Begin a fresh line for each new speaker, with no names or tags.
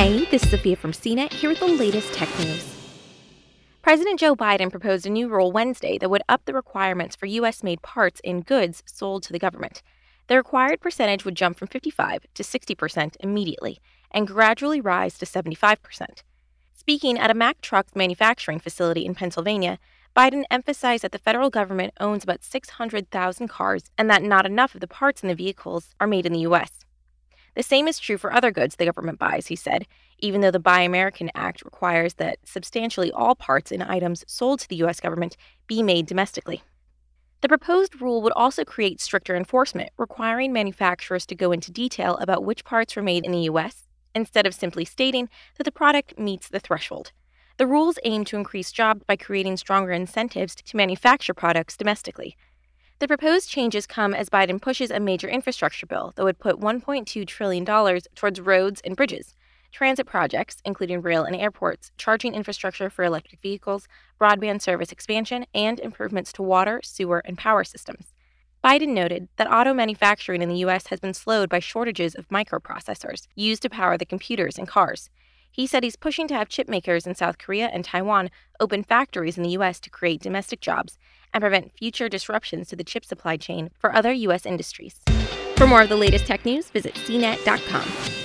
Hey, this is Sophia from CNET here with the latest tech news. President Joe Biden proposed a new rule Wednesday that would up the requirements for U.S. made parts in goods sold to the government. The required percentage would jump from 55 to 60% immediately and gradually rise to 75%. Speaking at a Mack truck manufacturing facility in Pennsylvania, Biden emphasized that the federal government owns about 600,000 cars and that not enough of the parts in the vehicles are made in the U.S. The same is true for other goods the government buys, he said, even though the Buy American Act requires that substantially all parts and items sold to the U.S. government be made domestically. The proposed rule would also create stricter enforcement, requiring manufacturers to go into detail about which parts were made in the U.S., instead of simply stating that the product meets the threshold. The rules aim to increase jobs by creating stronger incentives to manufacture products domestically. The proposed changes come as Biden pushes a major infrastructure bill that would put $1.2 trillion towards roads and bridges, transit projects, including rail and airports, charging infrastructure for electric vehicles, broadband service expansion, and improvements to water, sewer, and power systems. Biden noted that auto manufacturing in the U.S. has been slowed by shortages of microprocessors used to power the computers in cars. He said he's pushing to have chip makers in South Korea and Taiwan open factories in the U.S. to create domestic jobs and prevent future disruptions to the chip supply chain for other U.S. industries. For more of the latest tech news, visit cnet.com.